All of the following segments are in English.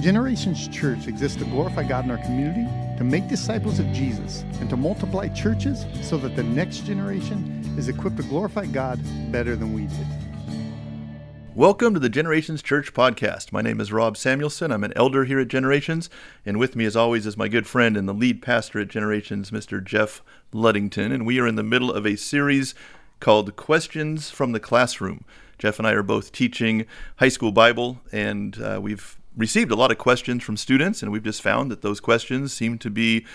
Generations Church exists to glorify God in our community, to make disciples of Jesus, and to multiply churches so that the next generation is equipped to glorify God better than we did. Welcome to the Generations Church podcast. My name is Rob Samuelson. I'm an elder here at Generations, and with me, as always, is my good friend and the lead pastor at Generations, Mr. Jeff Luddington. And we are in the middle of a series called Questions from the Classroom. Jeff and I are both teaching high school Bible, and uh, we've received a lot of questions from students, and we've just found that those questions seem to be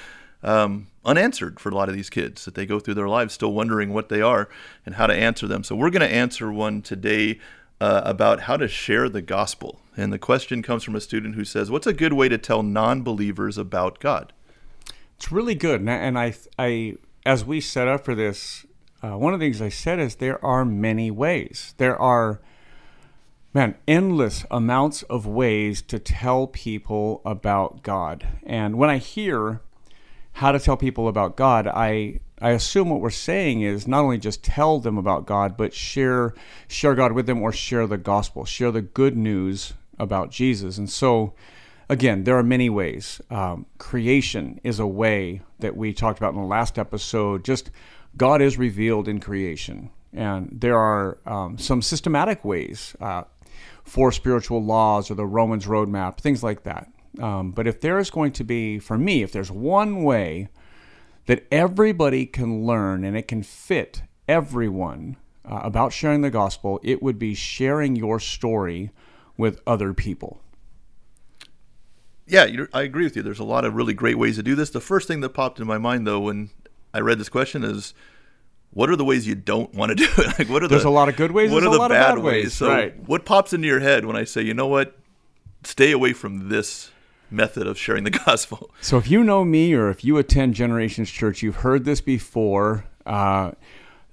um, unanswered for a lot of these kids, that they go through their lives still wondering what they are and how to answer them. So we're going to answer one today uh, about how to share the gospel. And the question comes from a student who says, What's a good way to tell non believers about God? It's really good. And I, I, as we set up for this, uh, one of the things I said is there are many ways. There are man, endless amounts of ways to tell people about God. And when I hear how to tell people about God, I I assume what we're saying is not only just tell them about God, but share share God with them or share the gospel, share the good news about Jesus. And so, again, there are many ways. Um, creation is a way that we talked about in the last episode. Just God is revealed in creation, and there are um, some systematic ways. Uh, four spiritual laws or the Romans roadmap, things like that. Um, but if there is going to be, for me, if there's one way that everybody can learn and it can fit everyone uh, about sharing the gospel, it would be sharing your story with other people. Yeah, I agree with you. There's a lot of really great ways to do this. The first thing that popped in my mind, though, when I read this question is what are the ways you don't want to do it? Like, what are there's the, a lot of good ways. What are the bad, bad, ways? ways? So, right. what pops into your head when I say, you know what, stay away from this method of sharing the gospel? So, if you know me or if you attend Generations Church, you've heard this before. Uh,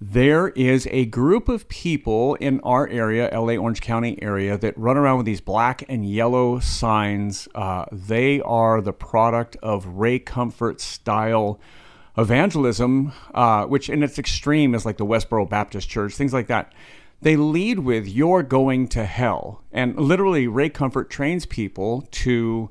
there is a group of people in our area, LA Orange County area, that run around with these black and yellow signs. Uh, they are the product of Ray Comfort style evangelism, uh, which in its extreme is like the Westboro Baptist Church, things like that. They lead with "You're going to hell," and literally, Ray Comfort trains people to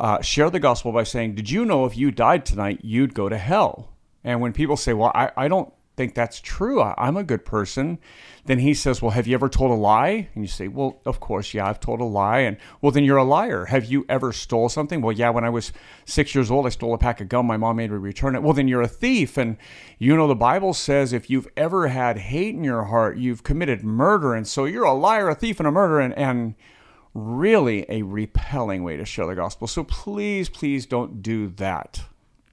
uh, share the gospel by saying, "Did you know if you died tonight, you'd go to hell?" And when people say, "Well, I, I don't think that's true. I, am a good person. Then he says, Well, have you ever told a lie? And you say, Well, of course, yeah, I've told a lie. And well, then you're a liar. Have you ever stole something? Well, yeah, when I was six years old, I stole a pack of gum. My mom made me return it. Well, then you're a thief. And you know, the Bible says if you've ever had hate in your heart, you've committed murder. And so you're a liar, a thief, and a murderer. And, and really a repelling way to share the gospel. So please, please don't do that.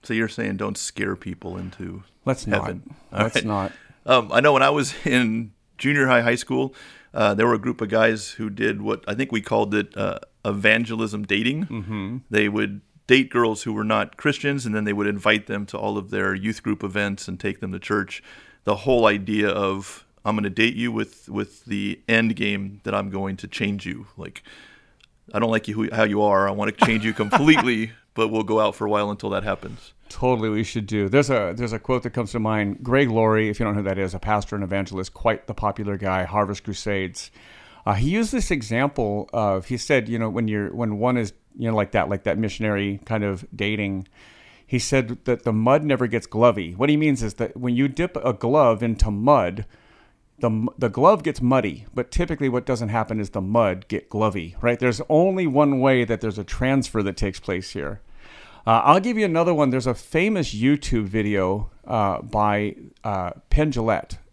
So you're saying don't scare people into Let's heaven. not. Let's right. not. Um, I know when I was in junior high, high school, uh, there were a group of guys who did what I think we called it uh, evangelism dating. Mm-hmm. They would date girls who were not Christians, and then they would invite them to all of their youth group events and take them to church. The whole idea of I'm going to date you with with the end game that I'm going to change you. Like I don't like you who, how you are. I want to change you completely, but we'll go out for a while until that happens. Totally, we should do. There's a there's a quote that comes to mind. Greg Laurie, if you don't know who that is, a pastor and evangelist, quite the popular guy. Harvest Crusades. Uh, he used this example of he said, you know, when you're when one is you know like that, like that missionary kind of dating. He said that the mud never gets glovy. What he means is that when you dip a glove into mud, the the glove gets muddy, but typically what doesn't happen is the mud get glovy, right? There's only one way that there's a transfer that takes place here. Uh, I'll give you another one. There's a famous YouTube video uh, by uh, Penn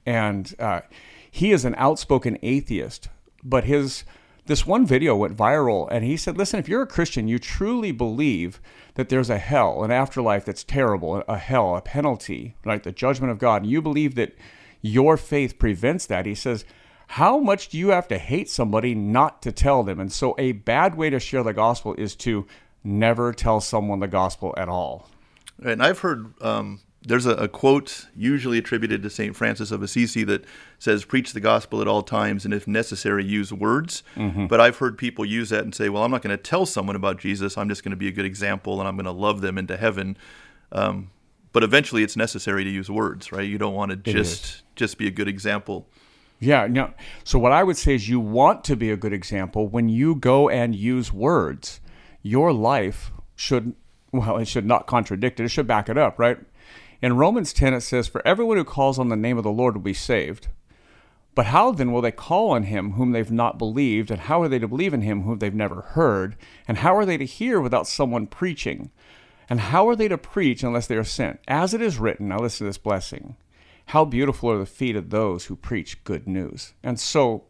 and uh, he is an outspoken atheist. But his this one video went viral, and he said, "Listen, if you're a Christian, you truly believe that there's a hell, an afterlife that's terrible, a hell, a penalty, right? The judgment of God, and you believe that your faith prevents that." He says. How much do you have to hate somebody not to tell them? And so, a bad way to share the gospel is to never tell someone the gospel at all. And I've heard um, there's a, a, quote usually attributed to St. Francis of Assisi that says, Preach the gospel at all times, and if necessary, use words. Mm-hmm. But I've heard people use that and say, Well, I'm not going to tell someone about Jesus. I'm just going to be a good example and I'm going to love them into heaven. Um, but eventually, it's necessary to use words, right? You don't want to just just be a good example. Yeah, no. So what I would say is you want to be a good example when you go and use words your life should, well, it should not contradict it, it should back it up, right? In Romans 10, it says, For everyone who calls on the name of the Lord will be saved. But how then will they call on him whom they've not believed? And how are they to believe in him whom they've never heard? And how are they to hear without someone preaching? And how are they to preach unless they are sent? As it is written, now listen to this blessing. How beautiful are the feet of those who preach good news. And so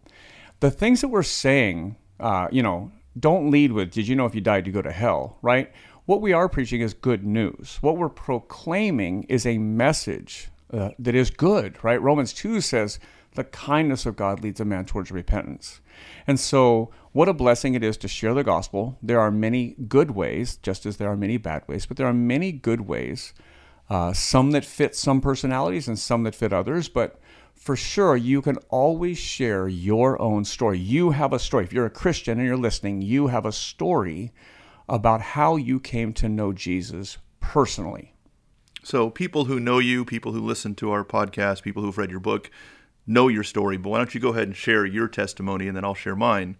the things that we're saying, uh, you know, don't lead with, did you know if you died, you go to hell, right? What we are preaching is good news. What we're proclaiming is a message uh, that is good, right? Romans 2 says, the kindness of God leads a man towards repentance. And so, what a blessing it is to share the gospel. There are many good ways, just as there are many bad ways, but there are many good ways. Uh, some that fit some personalities and some that fit others, but for sure, you can always share your own story. You have a story. If you're a Christian and you're listening, you have a story about how you came to know Jesus personally. So, people who know you, people who listen to our podcast, people who've read your book, know your story, but why don't you go ahead and share your testimony and then I'll share mine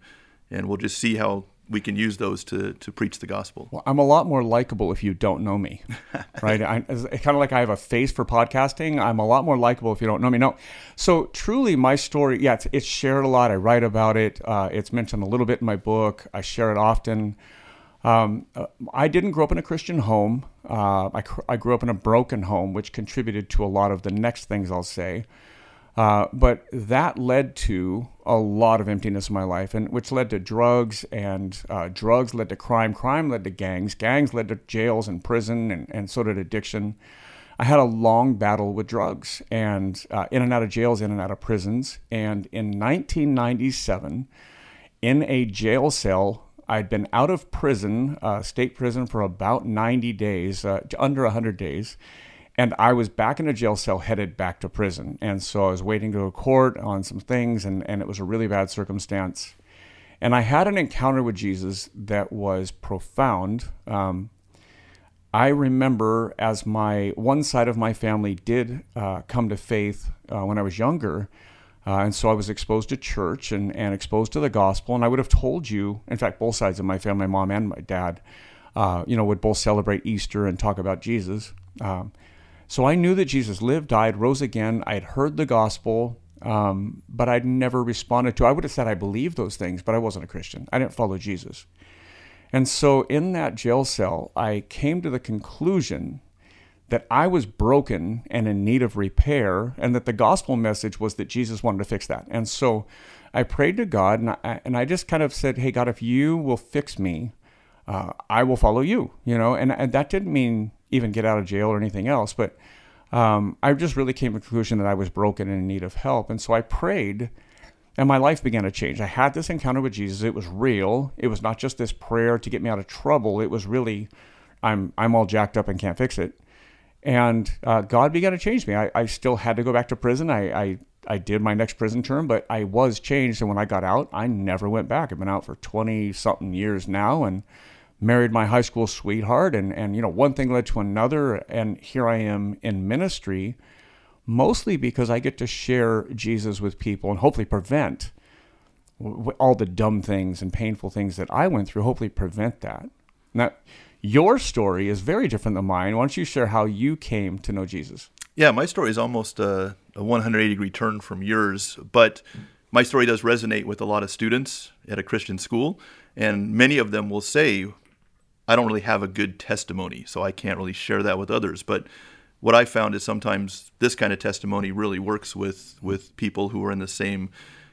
and we'll just see how we can use those to, to preach the gospel. Well, I'm a lot more likable if you don't know me, right? I, it's kind of like I have a face for podcasting. I'm a lot more likable if you don't know me. No, so truly, my story, yeah, it's, it's shared a lot. I write about it. Uh, it's mentioned a little bit in my book. I share it often. Um, uh, I didn't grow up in a Christian home. Uh, I, I grew up in a broken home, which contributed to a lot of the next things I'll say. Uh, but that led to a lot of emptiness in my life, and which led to drugs, and uh, drugs led to crime. Crime led to gangs. Gangs led to jails and prison, and, and so did addiction. I had a long battle with drugs, and uh, in and out of jails, in and out of prisons. And in 1997, in a jail cell, I'd been out of prison, uh, state prison, for about 90 days, uh, under 100 days and I was back in a jail cell headed back to prison. And so I was waiting to go to court on some things, and, and it was a really bad circumstance. And I had an encounter with Jesus that was profound. Um, I remember as my one side of my family did uh, come to faith uh, when I was younger. Uh, and so I was exposed to church and, and exposed to the gospel. And I would have told you, in fact, both sides of my family, my mom and my dad, uh, you know, would both celebrate Easter and talk about Jesus. Um, so I knew that Jesus lived, died, rose again. I had heard the gospel, um, but I'd never responded to. I would have said I believed those things, but I wasn't a Christian. I didn't follow Jesus. And so in that jail cell, I came to the conclusion that I was broken and in need of repair, and that the gospel message was that Jesus wanted to fix that. And so I prayed to God, and I, and I just kind of said, Hey, God, if you will fix me, uh, I will follow you, you know, and, and that didn't mean even get out of jail or anything else. But um, I just really came to the conclusion that I was broken and in need of help. And so I prayed, and my life began to change. I had this encounter with Jesus. It was real. It was not just this prayer to get me out of trouble. It was really, I'm, I'm all jacked up and can't fix it. And uh, God began to change me. I, I still had to go back to prison. I, I, I did my next prison term, but I was changed. And when I got out, I never went back. I've been out for 20 something years now. And married my high school sweetheart and and you know one thing led to another and here I am in ministry mostly because I get to share Jesus with people and hopefully prevent all the dumb things and painful things that I went through hopefully prevent that. Now your story is very different than mine. Why don't you share how you came to know Jesus? Yeah my story is almost a, a 180 degree turn from yours but my story does resonate with a lot of students at a Christian school and many of them will say I don't really have a good testimony, so I can't really share that with others. But what I found is sometimes this kind of testimony really works with with people who are in the same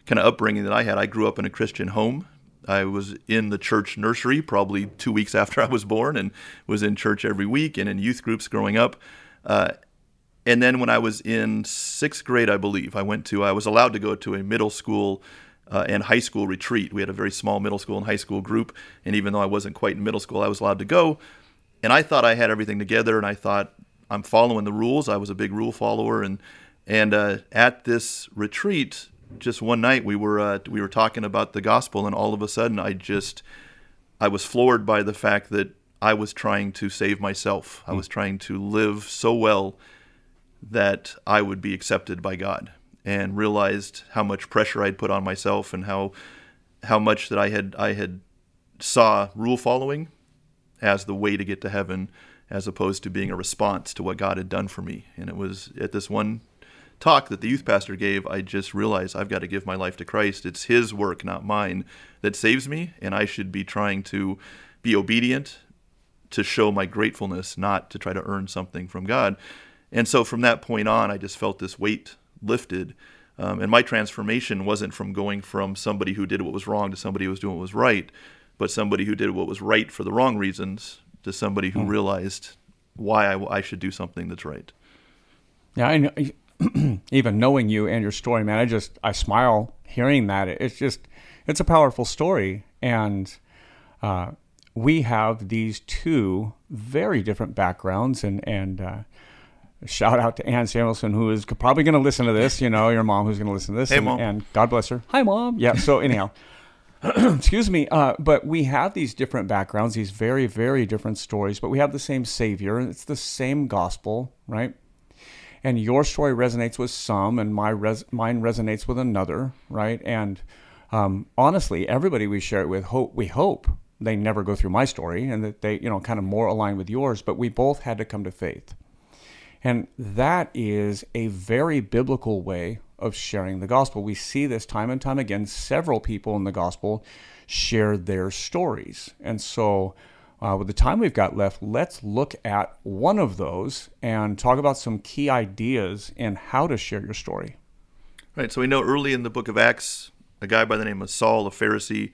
kind of upbringing that I had. I grew up in a Christian home. I was in the church nursery probably two weeks after I was born, and was in church every week and in youth groups growing up. Uh, and then when I was in sixth grade, I believe I went to. I was allowed to go to a middle school uh, and high school retreat. We had a very small middle school and high school group, and even though I wasn't quite in middle school, I was allowed to go. And I thought I had everything together, and I thought I'm following the rules. I was a big rule follower, and and uh, at this retreat, just one night we were uh, we were talking about the gospel, and all of a sudden I just I was floored by the fact that I was trying to save myself. I hmm. was trying to live so well that I would be accepted by God and realized how much pressure I'd put on myself and how how much that I had I had saw rule following as the way to get to heaven, as opposed to being a response to what God had done for me. And it was at this one talk that the youth pastor gave, I just realized I've got to give my life to Christ. It's His work, not mine, that saves me, and I should be trying to be obedient to show my gratefulness, not to try to earn something from God. And so from that point on, I just felt this weight lifted. Um, and my transformation wasn't from going from somebody who did what was wrong to somebody who was doing what was right, but somebody who did what was right for the wrong reasons to somebody who mm. realized why I, I, should do something that's right. Yeah, I know, even knowing you and your story, man, I just I smile hearing that. It's just it's a powerful story, and uh, we have these two very different backgrounds and and uh, shout out to Ann Samuelson who is probably going to listen to this you know your mom who's going to listen to this. Hey, and, mom. and God bless her. Hi mom. Yeah so anyhow. Excuse me uh, but we have these different backgrounds these very very different stories but we have the same savior and it's the same gospel right? And your story resonates with some and my res- mine resonates with another right? And um, honestly everybody we share it with hope we hope they never go through my story and that they, you know, kind of more align with yours, but we both had to come to faith. And that is a very biblical way of sharing the gospel. We see this time and time again. Several people in the gospel share their stories. And so, uh, with the time we've got left, let's look at one of those and talk about some key ideas in how to share your story. Right. So, we know early in the book of Acts, a guy by the name of Saul, a Pharisee,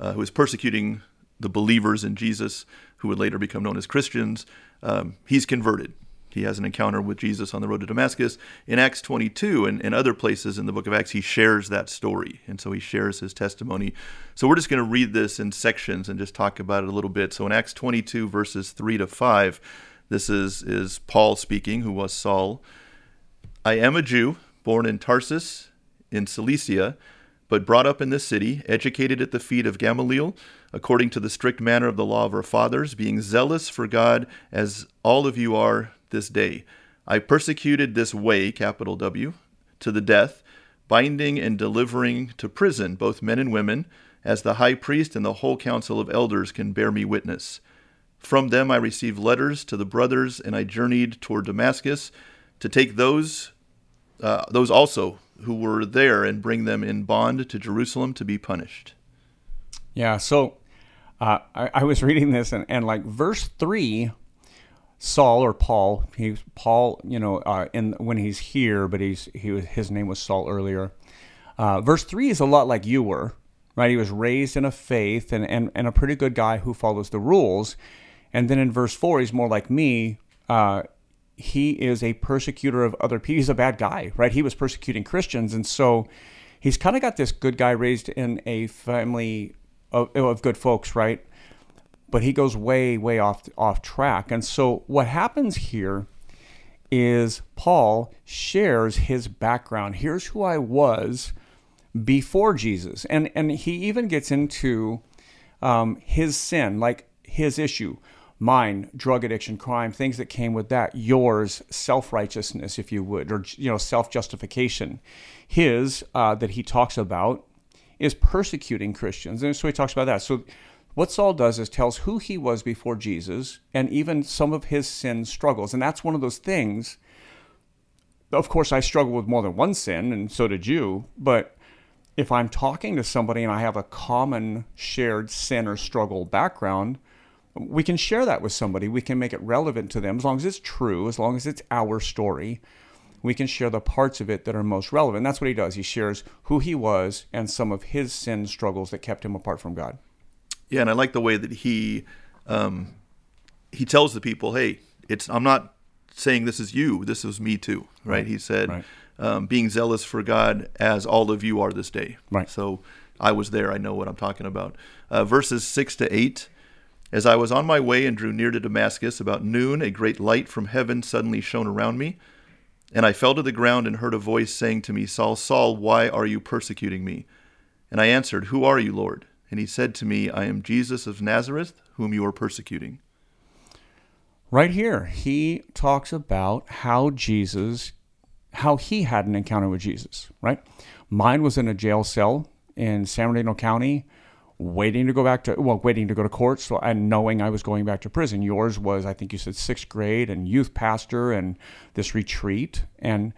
uh, who was persecuting the believers in Jesus, who would later become known as Christians, um, he's converted. He has an encounter with Jesus on the road to Damascus. In Acts 22 and, and other places in the book of Acts, he shares that story. And so he shares his testimony. So we're just going to read this in sections and just talk about it a little bit. So in Acts 22, verses 3 to 5, this is, is Paul speaking, who was Saul. I am a Jew, born in Tarsus in Cilicia but brought up in this city, educated at the feet of Gamaliel, according to the strict manner of the law of our fathers, being zealous for God as all of you are this day. I persecuted this way, capital W, to the death, binding and delivering to prison both men and women, as the high priest and the whole council of elders can bear me witness. From them I received letters to the brothers, and I journeyed toward Damascus to take those uh, those also who were there and bring them in bond to Jerusalem to be punished. Yeah, so uh, I, I, was reading this and, and like verse three, Saul or Paul, he Paul, you know, uh, in when he's here, but he's he was his name was Saul earlier. Uh, verse three is a lot like you were, right? He was raised in a faith and, and, and a pretty good guy who follows the rules. And then in verse four, he's more like me. Uh, he is a persecutor of other people. He's a bad guy, right? He was persecuting Christians. And so he's kind of got this good guy raised in a family of, of good folks, right? But he goes way, way off, off track. And so what happens here is Paul shares his background. Here's who I was before Jesus. And, and he even gets into um, his sin, like his issue mine drug addiction crime things that came with that yours self-righteousness if you would or you know self-justification his uh, that he talks about is persecuting christians and so he talks about that so what saul does is tells who he was before jesus and even some of his sin struggles and that's one of those things of course i struggle with more than one sin and so did you but if i'm talking to somebody and i have a common shared sin or struggle background we can share that with somebody. We can make it relevant to them as long as it's true, as long as it's our story. We can share the parts of it that are most relevant. That's what he does. He shares who he was and some of his sin struggles that kept him apart from God. Yeah, and I like the way that he um, he tells the people, "Hey, it's I'm not saying this is you. This is me too." Right? right. He said, right. um, "Being zealous for God as all of you are this day." Right. So I was there. I know what I'm talking about. Uh, verses six to eight. As I was on my way and drew near to Damascus, about noon, a great light from heaven suddenly shone around me. And I fell to the ground and heard a voice saying to me, Saul, Saul, why are you persecuting me? And I answered, Who are you, Lord? And he said to me, I am Jesus of Nazareth, whom you are persecuting. Right here, he talks about how Jesus, how he had an encounter with Jesus, right? Mine was in a jail cell in San Bernardino County waiting to go back to well waiting to go to court so and knowing i was going back to prison yours was i think you said sixth grade and youth pastor and this retreat and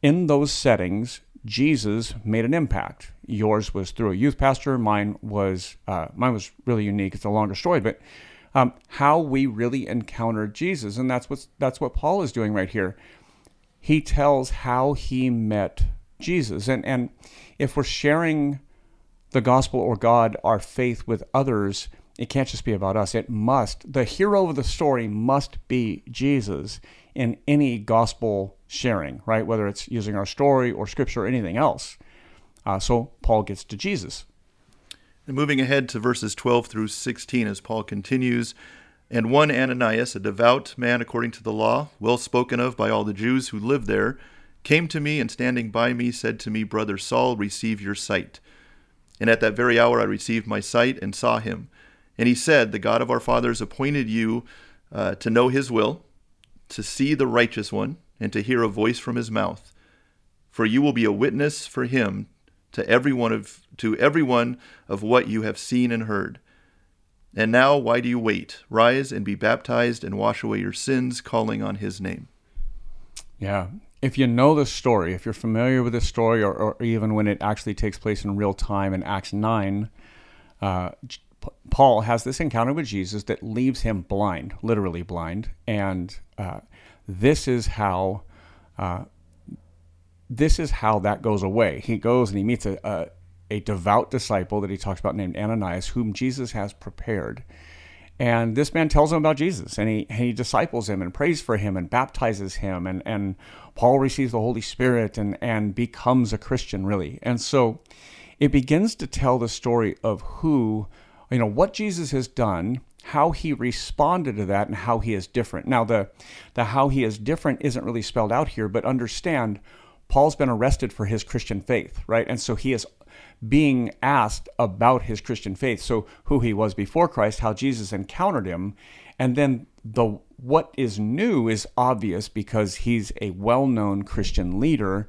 in those settings jesus made an impact. Yours was through a youth pastor. Mine was uh, mine was really unique. It's a longer story but um, how we really encountered jesus and that's what that's what paul is doing right here. He tells how he met jesus and and if we're sharing the gospel or God, our faith with others, it can't just be about us. It must, the hero of the story must be Jesus in any gospel sharing, right? Whether it's using our story or scripture or anything else. Uh, so Paul gets to Jesus. And moving ahead to verses 12 through 16, as Paul continues, and one Ananias, a devout man according to the law, well spoken of by all the Jews who lived there, came to me and standing by me said to me, Brother Saul, receive your sight. And at that very hour I received my sight and saw him. And he said, The God of our fathers appointed you uh, to know his will, to see the righteous one, and to hear a voice from his mouth. For you will be a witness for him to every one of to every one of what you have seen and heard. And now why do you wait? Rise and be baptized and wash away your sins, calling on his name. Yeah, if you know the story, if you're familiar with the story, or, or, even when it actually takes place in real time in Acts 9, uh, Paul has this encounter with Jesus that leaves him blind, literally blind. And uh, this is how. Uh, this is how that goes away. He goes and he meets a, a, a devout disciple that he talks about named Ananias, whom Jesus has prepared. And this man tells him about Jesus and he, he disciples him and prays for him and baptizes him. And, and Paul receives the Holy Spirit and, and becomes a Christian, really. And so it begins to tell the story of who, you know, what Jesus has done, how he responded to that, and how he is different. Now, the, the how he is different isn't really spelled out here, but understand Paul's been arrested for his Christian faith, right? And so he is being asked about his Christian faith. So, who he was before Christ, how Jesus encountered him, and then the what is new is obvious because he's a well-known Christian leader.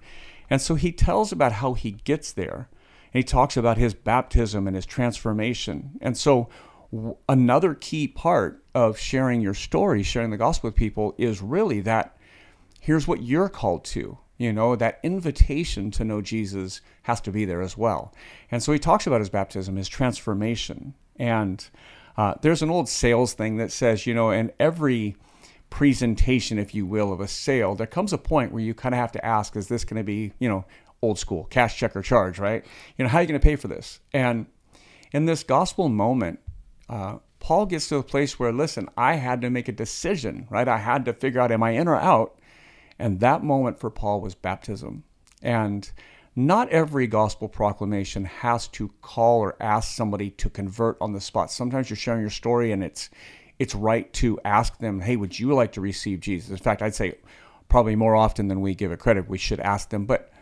And so he tells about how he gets there. And he talks about his baptism and his transformation. And so w- another key part of sharing your story, sharing the gospel with people is really that here's what you're called to. You know, that invitation to know Jesus has to be there as well. And so he talks about his baptism, his transformation. And uh, there's an old sales thing that says, you know, in every presentation, if you will, of a sale, there comes a point where you kind of have to ask, is this going to be, you know, old school, cash, check, or charge, right? You know, how are you going to pay for this? And in this gospel moment, uh, Paul gets to a place where, listen, I had to make a decision, right? I had to figure out, am I in or out? And that moment for Paul was baptism. And not every gospel proclamation has to call or ask somebody to convert on the spot. Sometimes you're sharing your story and it's it's right to ask them, "Hey, would you like to receive Jesus?" In fact, I'd say probably more often than we give it credit, we should ask them, but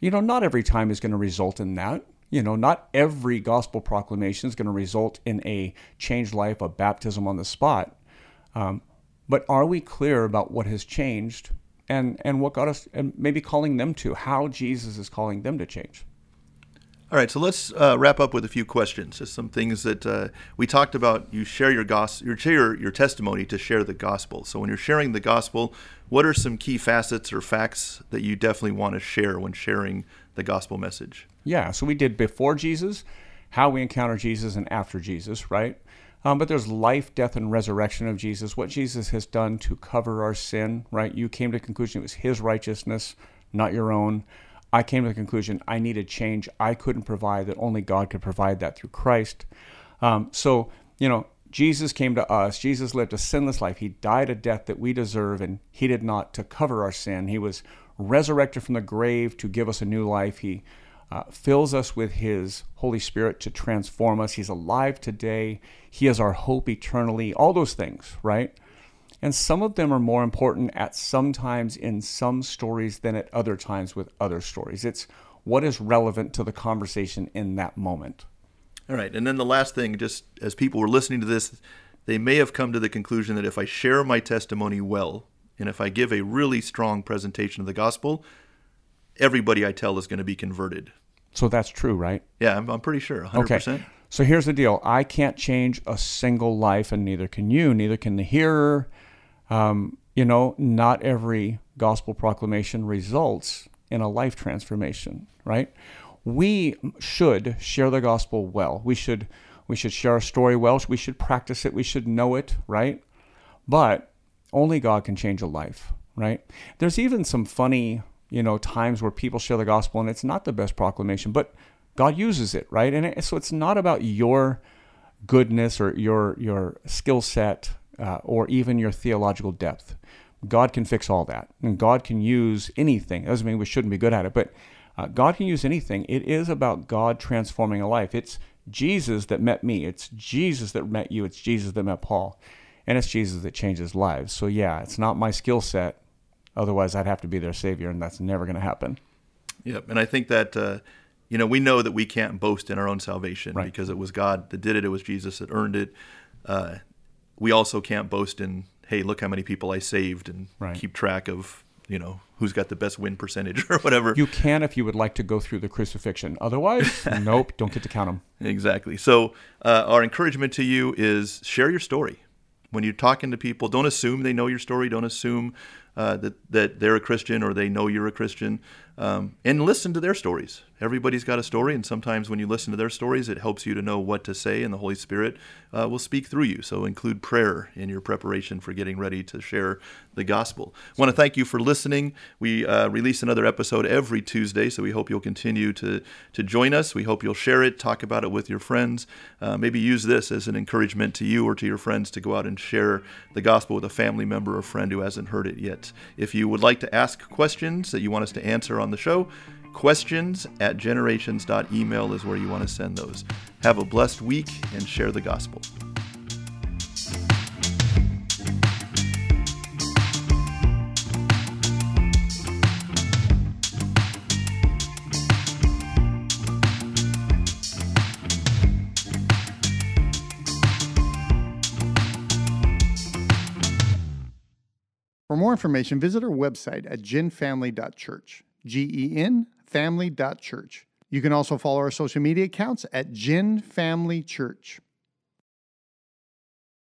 you know, not every time is going to result in that. You know, not every gospel proclamation is going to result in a changed life, a baptism on the spot. Um, but are we clear about what has changed and and what got us and maybe calling them to how Jesus is calling them to change. All right, so let's uh, wrap up with a few questions. Just some things that uh, we talked about. You share your gospel, you share your testimony to share the gospel. So when you're sharing the gospel, what are some key facets or facts that you definitely want to share when sharing the gospel message? Yeah, so we did before Jesus, how we encounter Jesus, and after Jesus, right? Um, but there's life, death, and resurrection of Jesus, what Jesus has done to cover our sin, right? You came to the conclusion it was his righteousness, not your own. I came to the conclusion I needed change. I couldn't provide that. Only God could provide that through Christ. Um, so, you know, Jesus came to us. Jesus lived a sinless life. He died a death that we deserve, and he did not to cover our sin. He was resurrected from the grave to give us a new life. He uh, fills us with His Holy Spirit to transform us. He's alive today. He is our hope eternally. All those things, right? And some of them are more important at some times in some stories than at other times with other stories. It's what is relevant to the conversation in that moment. All right. And then the last thing, just as people were listening to this, they may have come to the conclusion that if I share my testimony well, and if I give a really strong presentation of the gospel, everybody I tell is going to be converted. So that's true, right? Yeah, I'm, I'm pretty sure. 100%. Okay. So here's the deal I can't change a single life, and neither can you, neither can the hearer. Um, you know, not every gospel proclamation results in a life transformation, right? We should share the gospel well. We should we should share our story well. We should practice it. We should know it, right? But only God can change a life, right? There's even some funny, you know, times where people share the gospel and it's not the best proclamation, but God uses it, right? And it, so it's not about your goodness or your your skill set uh, or even your theological depth. God can fix all that, and God can use anything. Doesn't mean we shouldn't be good at it, but uh, God can use anything. It is about God transforming a life. It's Jesus that met me. It's Jesus that met you. It's Jesus that met Paul, and it's Jesus that changes lives. So yeah, it's not my skill set. Otherwise, I'd have to be their savior, and that's never going to happen. Yep, and I think that. Uh you know, we know that we can't boast in our own salvation right. because it was God that did it. It was Jesus that earned it. Uh, we also can't boast in, hey, look how many people I saved and right. keep track of, you know, who's got the best win percentage or whatever. You can if you would like to go through the crucifixion. Otherwise, nope, don't get to count them. Exactly. So, uh, our encouragement to you is share your story. When you're talking to people, don't assume they know your story. Don't assume uh, that that they're a Christian or they know you're a Christian um, and listen to their stories. Everybody's got a story, and sometimes when you listen to their stories, it helps you to know what to say, and the Holy Spirit uh, will speak through you. So include prayer in your preparation for getting ready to share the gospel. I want to thank you for listening. We uh, release another episode every Tuesday, so we hope you'll continue to, to join us. We hope you'll share it, talk about it with your friends. Uh, maybe use this as an encouragement to you or to your friends to go out and share the gospel with a family member or friend who hasn't heard it yet. If you would like to ask questions that you want us to answer on on the show. Questions at generations.email is where you want to send those. Have a blessed week and share the gospel. For more information, visit our website at genfamily.church. G E N family.church. You can also follow our social media accounts at Gen Family Church.